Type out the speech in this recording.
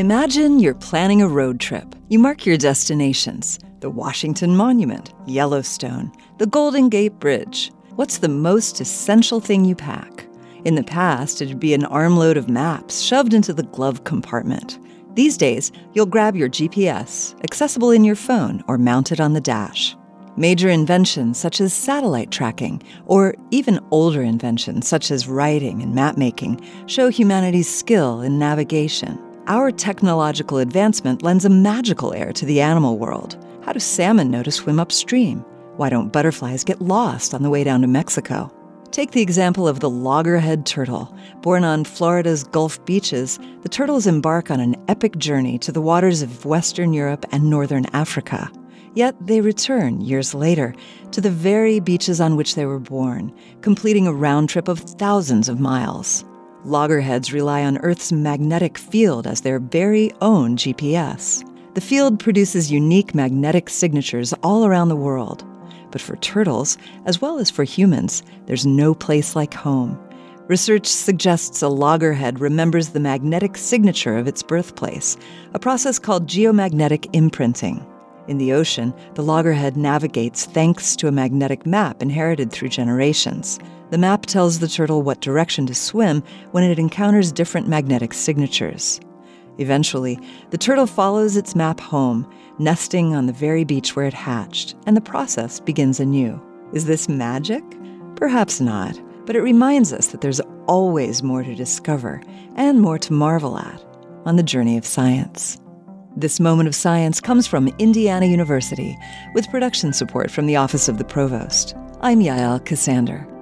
Imagine you're planning a road trip. You mark your destinations the Washington Monument, Yellowstone, the Golden Gate Bridge. What's the most essential thing you pack? In the past, it'd be an armload of maps shoved into the glove compartment. These days, you'll grab your GPS, accessible in your phone or mounted on the dash. Major inventions such as satellite tracking, or even older inventions such as writing and map making, show humanity's skill in navigation. Our technological advancement lends a magical air to the animal world. How do salmon know to swim upstream? Why don't butterflies get lost on the way down to Mexico? Take the example of the loggerhead turtle. Born on Florida's Gulf beaches, the turtles embark on an epic journey to the waters of Western Europe and Northern Africa. Yet they return years later to the very beaches on which they were born, completing a round trip of thousands of miles. Loggerheads rely on Earth's magnetic field as their very own GPS. The field produces unique magnetic signatures all around the world. But for turtles, as well as for humans, there's no place like home. Research suggests a loggerhead remembers the magnetic signature of its birthplace, a process called geomagnetic imprinting. In the ocean, the loggerhead navigates thanks to a magnetic map inherited through generations. The map tells the turtle what direction to swim when it encounters different magnetic signatures. Eventually, the turtle follows its map home, nesting on the very beach where it hatched, and the process begins anew. Is this magic? Perhaps not, but it reminds us that there's always more to discover and more to marvel at on the journey of science. This moment of science comes from Indiana University with production support from the Office of the Provost. I'm Yael Ksander.